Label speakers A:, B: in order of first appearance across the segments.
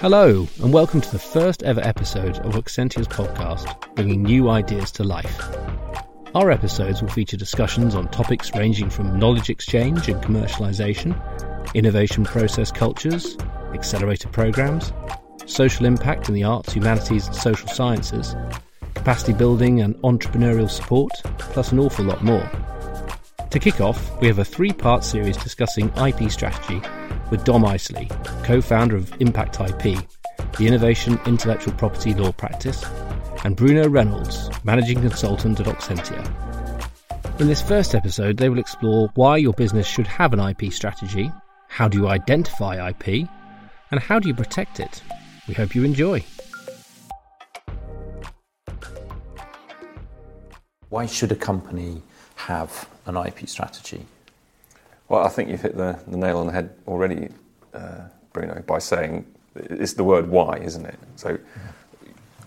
A: Hello, and welcome to the first ever episode of Oxentia's podcast, bringing new ideas to life. Our episodes will feature discussions on topics ranging from knowledge exchange and commercialization, innovation process cultures, accelerator programs, social impact in the arts, humanities, and social sciences, capacity building and entrepreneurial support, plus an awful lot more. To kick off, we have a three part series discussing IP strategy with Dom Icely, co founder of Impact IP, the innovation intellectual property law practice, and Bruno Reynolds, managing consultant at Oxentia. In this first episode, they will explore why your business should have an IP strategy, how do you identify IP, and how do you protect it. We hope you enjoy.
B: Why should a company have an IP strategy?
C: Well, I think you've hit the, the nail on the head already, uh, Bruno, by saying it's the word why, isn't it? So,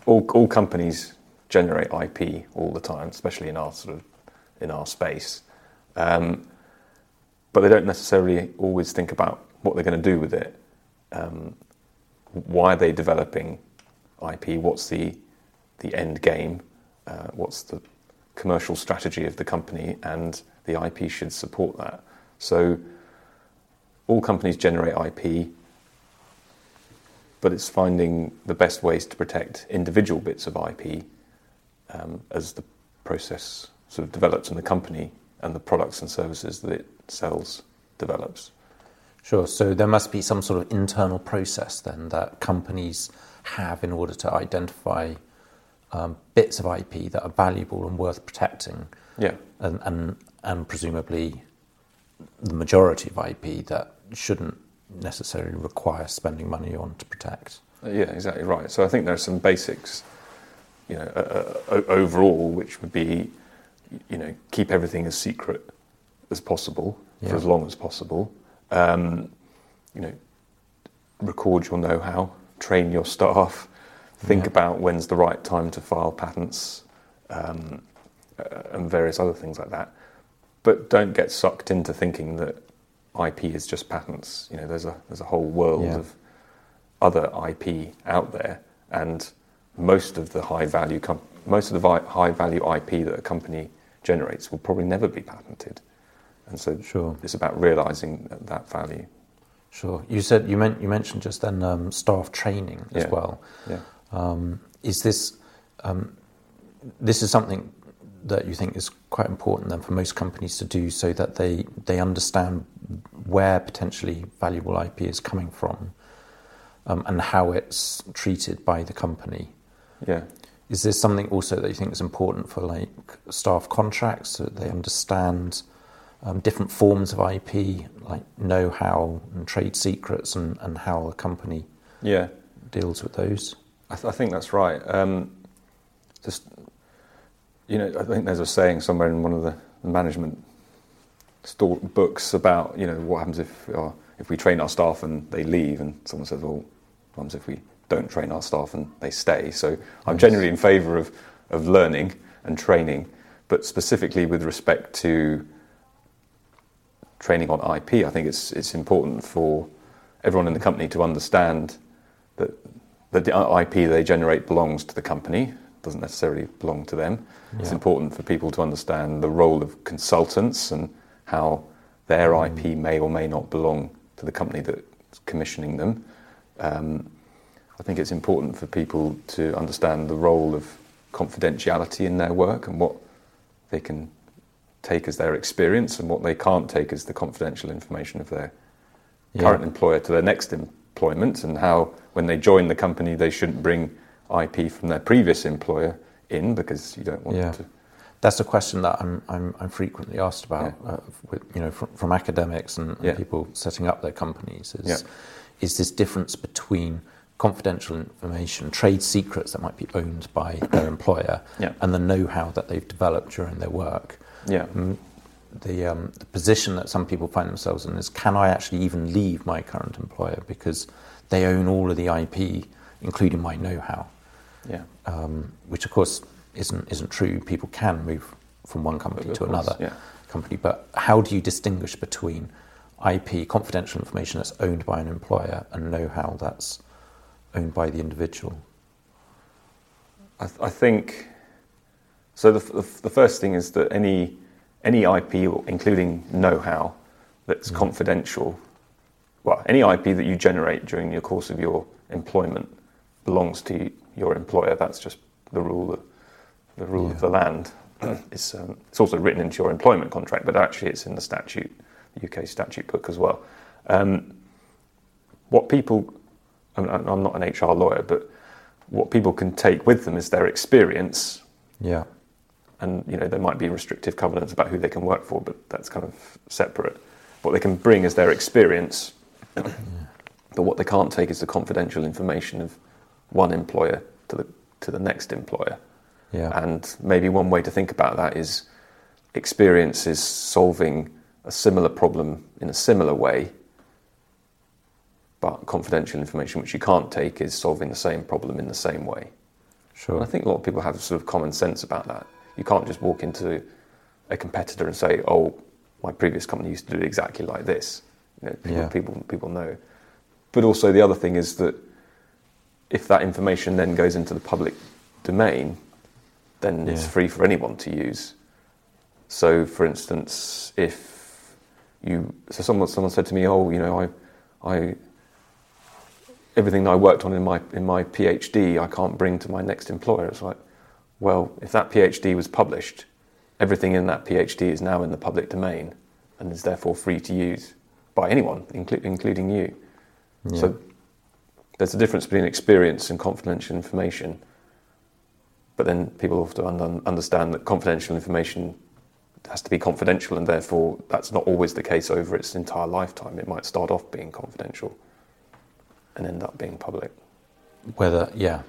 C: all, all companies generate IP all the time, especially in our sort of in our space, um, but they don't necessarily always think about what they're going to do with it. Um, why are they developing IP? What's the the end game? Uh, what's the commercial strategy of the company? And the IP should support that. So all companies generate IP, but it's finding the best ways to protect individual bits of IP um, as the process sort of develops in the company and the products and services that it sells develops.
B: Sure. So there must be some sort of internal process then that companies have in order to identify um, bits of IP that are valuable and worth protecting.
C: Yeah.
B: And, and, and presumably the majority of IP that shouldn't necessarily require spending money on to protect.
C: Yeah, exactly right. So I think there are some basics, you know, uh, uh, overall, which would be, you know, keep everything as secret as possible yeah. for as long as possible. Um, you know, record your know-how, train your staff, think yeah. about when's the right time to file patents, um, uh, and various other things like that but don't get sucked into thinking that IP is just patents. You know, there's a there's a whole world yeah. of other IP out there, and most of the high value com- most of the vi- high value IP that a company generates will probably never be patented. And so,
B: sure.
C: it's about realizing that value.
B: Sure. You said you meant you mentioned just then um, staff training as
C: yeah.
B: well.
C: Yeah.
B: Um, is this um, this is something that you think is quite important then for most companies to do so that they, they understand where potentially valuable IP is coming from um, and how it's treated by the company.
C: Yeah.
B: Is this something also that you think is important for like staff contracts so that they understand um, different forms of IP, like know-how and trade secrets, and, and how the company
C: yeah
B: deals with those?
C: I, th- I think that's right. Um, just you know, I think there's a saying somewhere in one of the management books about you know what happens if uh, if we train our staff and they leave, and someone says, well, what happens if we don't train our staff and they stay? So I'm generally in favour of of learning and training, but specifically with respect to training on IP, I think it's it's important for everyone in the company to understand that that the IP they generate belongs to the company, doesn't necessarily belong to them. Yeah. It's important for people to understand the role of consultants and how their mm. IP may or may not belong to the company that's commissioning them. Um, I think it's important for people to understand the role of confidentiality in their work and what they can take as their experience and what they can't take as the confidential information of their yeah. current employer to their next employment, and how when they join the company they shouldn't bring IP from their previous employer in because you don't want yeah. to.
B: That's a question that I'm, I'm, I'm frequently asked about, yeah. uh, with, you know, from, from academics and, and yeah. people setting up their companies. Is, is this difference between confidential information, trade secrets that might be owned by their employer, and the know-how that they've developed during their work?
C: Yeah.
B: Mm, the, um, the position that some people find themselves in is: Can I actually even leave my current employer because they own all of the IP, including my know-how?
C: Yeah.
B: Um, which of course isn't isn't true. People can move from one company to
C: course,
B: another
C: yeah.
B: company, but how do you distinguish between IP, confidential information that's owned by an employer, and know-how that's owned by the individual?
C: I, th- I think so. The, the, the, first thing is that any any IP, including know-how, that's mm. confidential. Well, any IP that you generate during the course of your employment belongs to your employer. That's just the rule. Of, the rule yeah. of the land. it's um, it's also written into your employment contract, but actually it's in the statute, the UK statute book as well. Um, what people, I'm, I'm not an HR lawyer, but what people can take with them is their experience.
B: Yeah.
C: And you know there might be restrictive covenants about who they can work for, but that's kind of separate. What they can bring is their experience, yeah. but what they can't take is the confidential information of one employer to the to the next employer.
B: Yeah.
C: And maybe one way to think about that is experience is solving a similar problem in a similar way but confidential information which you can't take is solving the same problem in the same way.
B: Sure.
C: And I think a lot of people have sort of common sense about that. You can't just walk into a competitor and say, "Oh, my previous company used to do exactly like this." You know, people,
B: yeah.
C: people, people know. But also the other thing is that if that information then goes into the public domain, then yeah. it's free for anyone to use. So, for instance, if you so someone someone said to me, "Oh, you know, I I everything that I worked on in my in my PhD I can't bring to my next employer. It's like, well, if that PhD was published, everything in that PhD is now in the public domain and is therefore free to use by anyone, inclu- including you. Yeah. So there's a difference between experience and confidential information. But then people have to un- understand that confidential information has to be confidential, and therefore that's not always the case over its entire lifetime. It might start off being confidential and end up being public.
B: Whether, yeah,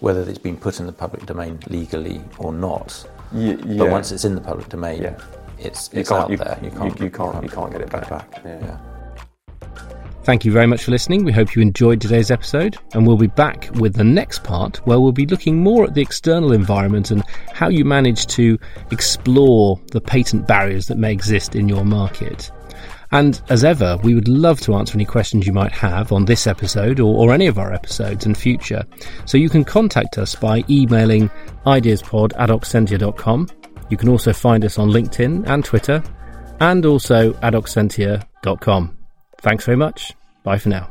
B: whether it's been put in the public domain legally or not.
C: yeah.
B: But once it's in the public domain, yeah. it's, it's out
C: you,
B: there.
C: You can't, you, you can't, you can't get it back. back.
B: Yeah. yeah.
A: Thank you very much for listening. We hope you enjoyed today's episode, and we'll be back with the next part where we'll be looking more at the external environment and how you manage to explore the patent barriers that may exist in your market. And as ever, we would love to answer any questions you might have on this episode or, or any of our episodes in future. So you can contact us by emailing ideaspod at oxentia.com. You can also find us on LinkedIn and Twitter and also at oxentia.com. Thanks very much. Bye for now.